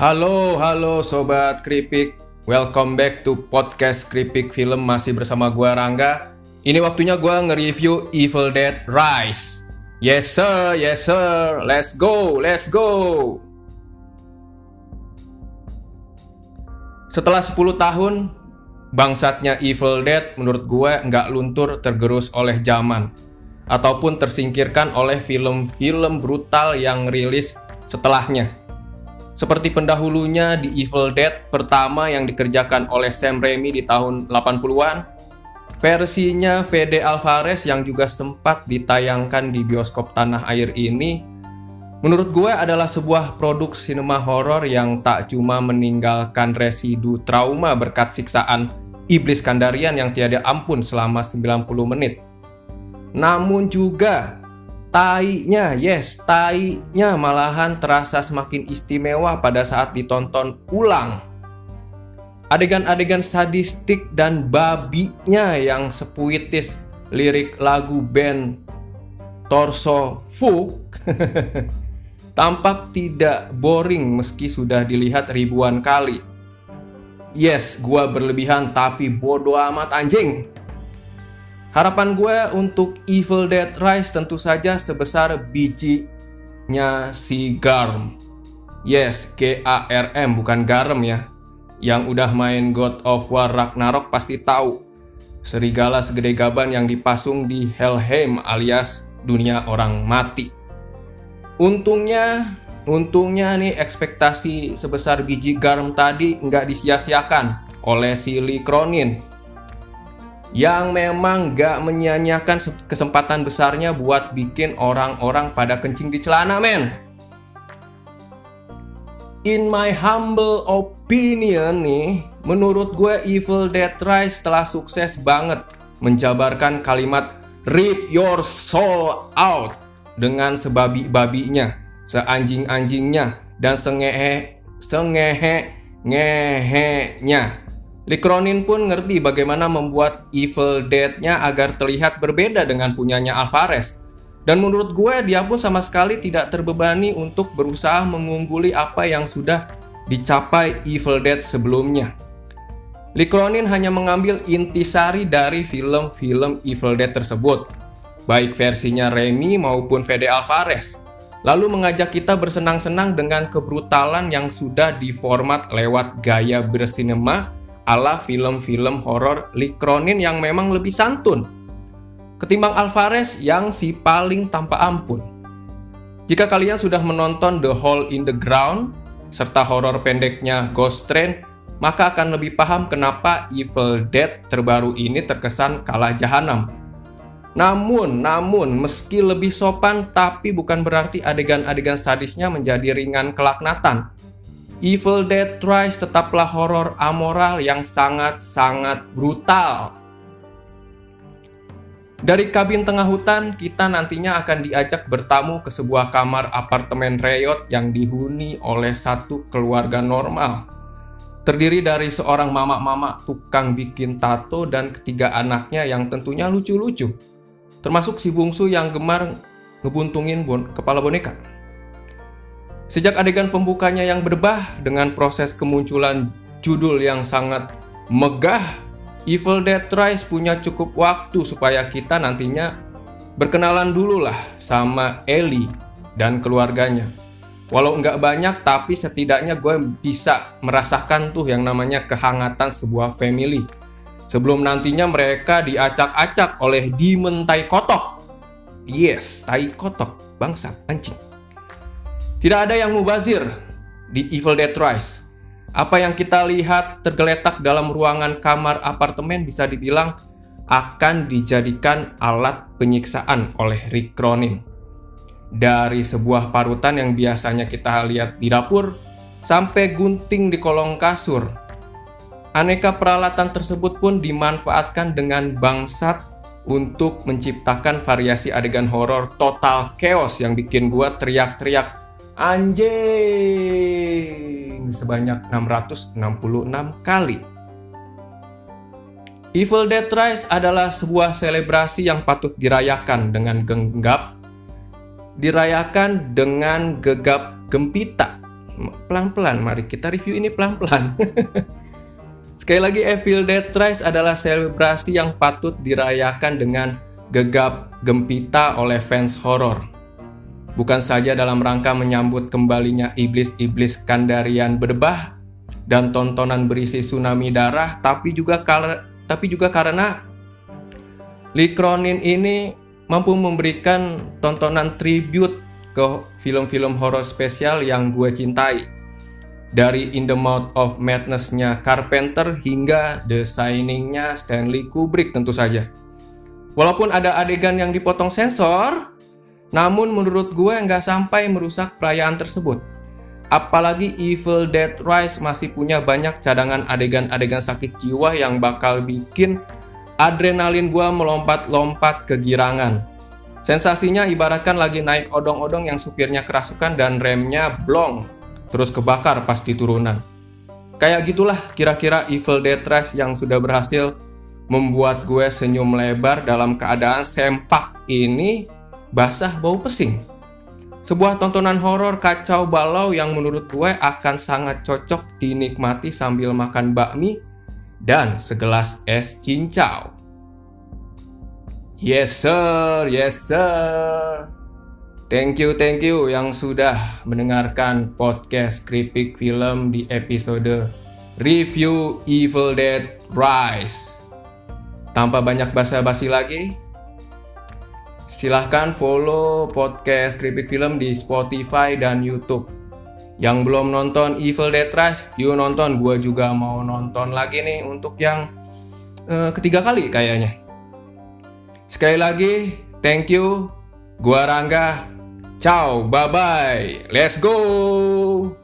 Halo, halo sobat Kripik. Welcome back to podcast Kripik Film masih bersama gua Rangga. Ini waktunya gua nge-review Evil Dead Rise. Yes sir, yes sir. Let's go, let's go. Setelah 10 tahun, bangsatnya Evil Dead menurut gue nggak luntur tergerus oleh zaman ataupun tersingkirkan oleh film-film brutal yang rilis setelahnya. Seperti pendahulunya di Evil Dead pertama yang dikerjakan oleh Sam Raimi di tahun 80-an, versinya Fede Alvarez yang juga sempat ditayangkan di bioskop tanah air ini Menurut gue adalah sebuah produk sinema horor yang tak cuma meninggalkan residu trauma berkat siksaan iblis Kandarian yang tiada ampun selama 90 menit. Namun juga tainya, yes, tainya malahan terasa semakin istimewa pada saat ditonton ulang. Adegan-adegan sadistik dan babinya yang sepuitis lirik lagu band Torso Fuk tampak tidak boring meski sudah dilihat ribuan kali. Yes, gue berlebihan tapi bodoh amat anjing. Harapan gue untuk Evil Dead Rise tentu saja sebesar bijinya si Garm. Yes, G-A-R-M bukan Garm ya. Yang udah main God of War Ragnarok pasti tahu. Serigala segede gaban yang dipasung di Helheim alias dunia orang mati. Untungnya, untungnya nih ekspektasi sebesar biji garam tadi nggak disia-siakan oleh si Lee Cronin yang memang nggak menyanyiakan kesempatan besarnya buat bikin orang-orang pada kencing di celana men. In my humble opinion nih, menurut gue Evil Dead Rise telah sukses banget menjabarkan kalimat Rip your soul out dengan sebabi-babinya, seanjing-anjingnya, dan sengehe sengehe ngehenya. Likronin pun ngerti bagaimana membuat Evil Dead-nya agar terlihat berbeda dengan punyanya Alvarez. Dan menurut gue dia pun sama sekali tidak terbebani untuk berusaha mengungguli apa yang sudah dicapai Evil Dead sebelumnya. Likronin hanya mengambil intisari dari film-film Evil Dead tersebut baik versinya Remy maupun Fede Alvarez. Lalu mengajak kita bersenang-senang dengan kebrutalan yang sudah diformat lewat gaya bersinema ala film-film horor Lee Cronin yang memang lebih santun ketimbang Alvarez yang si paling tanpa ampun. Jika kalian sudah menonton The Hole in the Ground serta horor pendeknya Ghost Train, maka akan lebih paham kenapa Evil Dead terbaru ini terkesan kalah jahanam. Namun, namun, meski lebih sopan, tapi bukan berarti adegan-adegan sadisnya menjadi ringan kelaknatan. Evil Dead Rise tetaplah horor amoral yang sangat-sangat brutal. Dari kabin tengah hutan, kita nantinya akan diajak bertamu ke sebuah kamar apartemen reyot yang dihuni oleh satu keluarga normal. Terdiri dari seorang mama-mama tukang bikin tato dan ketiga anaknya yang tentunya lucu-lucu termasuk si bungsu yang gemar ngebuntungin bon kepala boneka. Sejak adegan pembukanya yang berbah dengan proses kemunculan judul yang sangat megah, Evil Dead Rise punya cukup waktu supaya kita nantinya berkenalan dulu lah sama Ellie dan keluarganya. Walau nggak banyak, tapi setidaknya gue bisa merasakan tuh yang namanya kehangatan sebuah family sebelum nantinya mereka diacak-acak oleh demon tai kotok. Yes, tai kotok, bangsa, anjing. Tidak ada yang mubazir di Evil Dead Rise. Apa yang kita lihat tergeletak dalam ruangan kamar apartemen bisa dibilang akan dijadikan alat penyiksaan oleh Rick Cronin. Dari sebuah parutan yang biasanya kita lihat di dapur, sampai gunting di kolong kasur, Aneka peralatan tersebut pun dimanfaatkan dengan bangsat untuk menciptakan variasi adegan horor total chaos yang bikin gua teriak-teriak anjing sebanyak 666 kali. Evil Dead Rise adalah sebuah selebrasi yang patut dirayakan dengan genggap, dirayakan dengan gegap gempita pelan-pelan. Mari kita review ini pelan-pelan. Sekali lagi, Evil Dead Rise adalah selebrasi yang patut dirayakan dengan gegap gempita oleh fans horor. Bukan saja dalam rangka menyambut kembalinya iblis-iblis Kandarian berdebah dan tontonan berisi tsunami darah, tapi juga tapi juga karena Lee Cronin ini mampu memberikan tontonan tribute ke film-film horor spesial yang gue cintai. Dari In the Mouth of Madness-nya Carpenter hingga The Shining-nya Stanley Kubrick tentu saja. Walaupun ada adegan yang dipotong sensor, namun menurut gue nggak sampai merusak perayaan tersebut. Apalagi Evil Dead Rise masih punya banyak cadangan adegan-adegan sakit jiwa yang bakal bikin adrenalin gue melompat-lompat kegirangan. Sensasinya ibaratkan lagi naik odong-odong yang supirnya kerasukan dan remnya blong, terus kebakar pas di turunan. Kayak gitulah kira-kira Evil Dead Rise yang sudah berhasil membuat gue senyum lebar dalam keadaan sempak ini basah bau pesing. Sebuah tontonan horor kacau balau yang menurut gue akan sangat cocok dinikmati sambil makan bakmi dan segelas es cincau. Yes sir, yes sir. Thank you, thank you yang sudah mendengarkan podcast Kripik Film di episode Review Evil Dead Rise. Tanpa banyak basa-basi lagi, silahkan follow podcast Kripik Film di Spotify dan YouTube. Yang belum nonton Evil Dead Rise, yuk nonton. Gue juga mau nonton lagi nih untuk yang uh, ketiga kali kayaknya. Sekali lagi, thank you. Gua Rangga. Ciao, bye-bye. Let's go.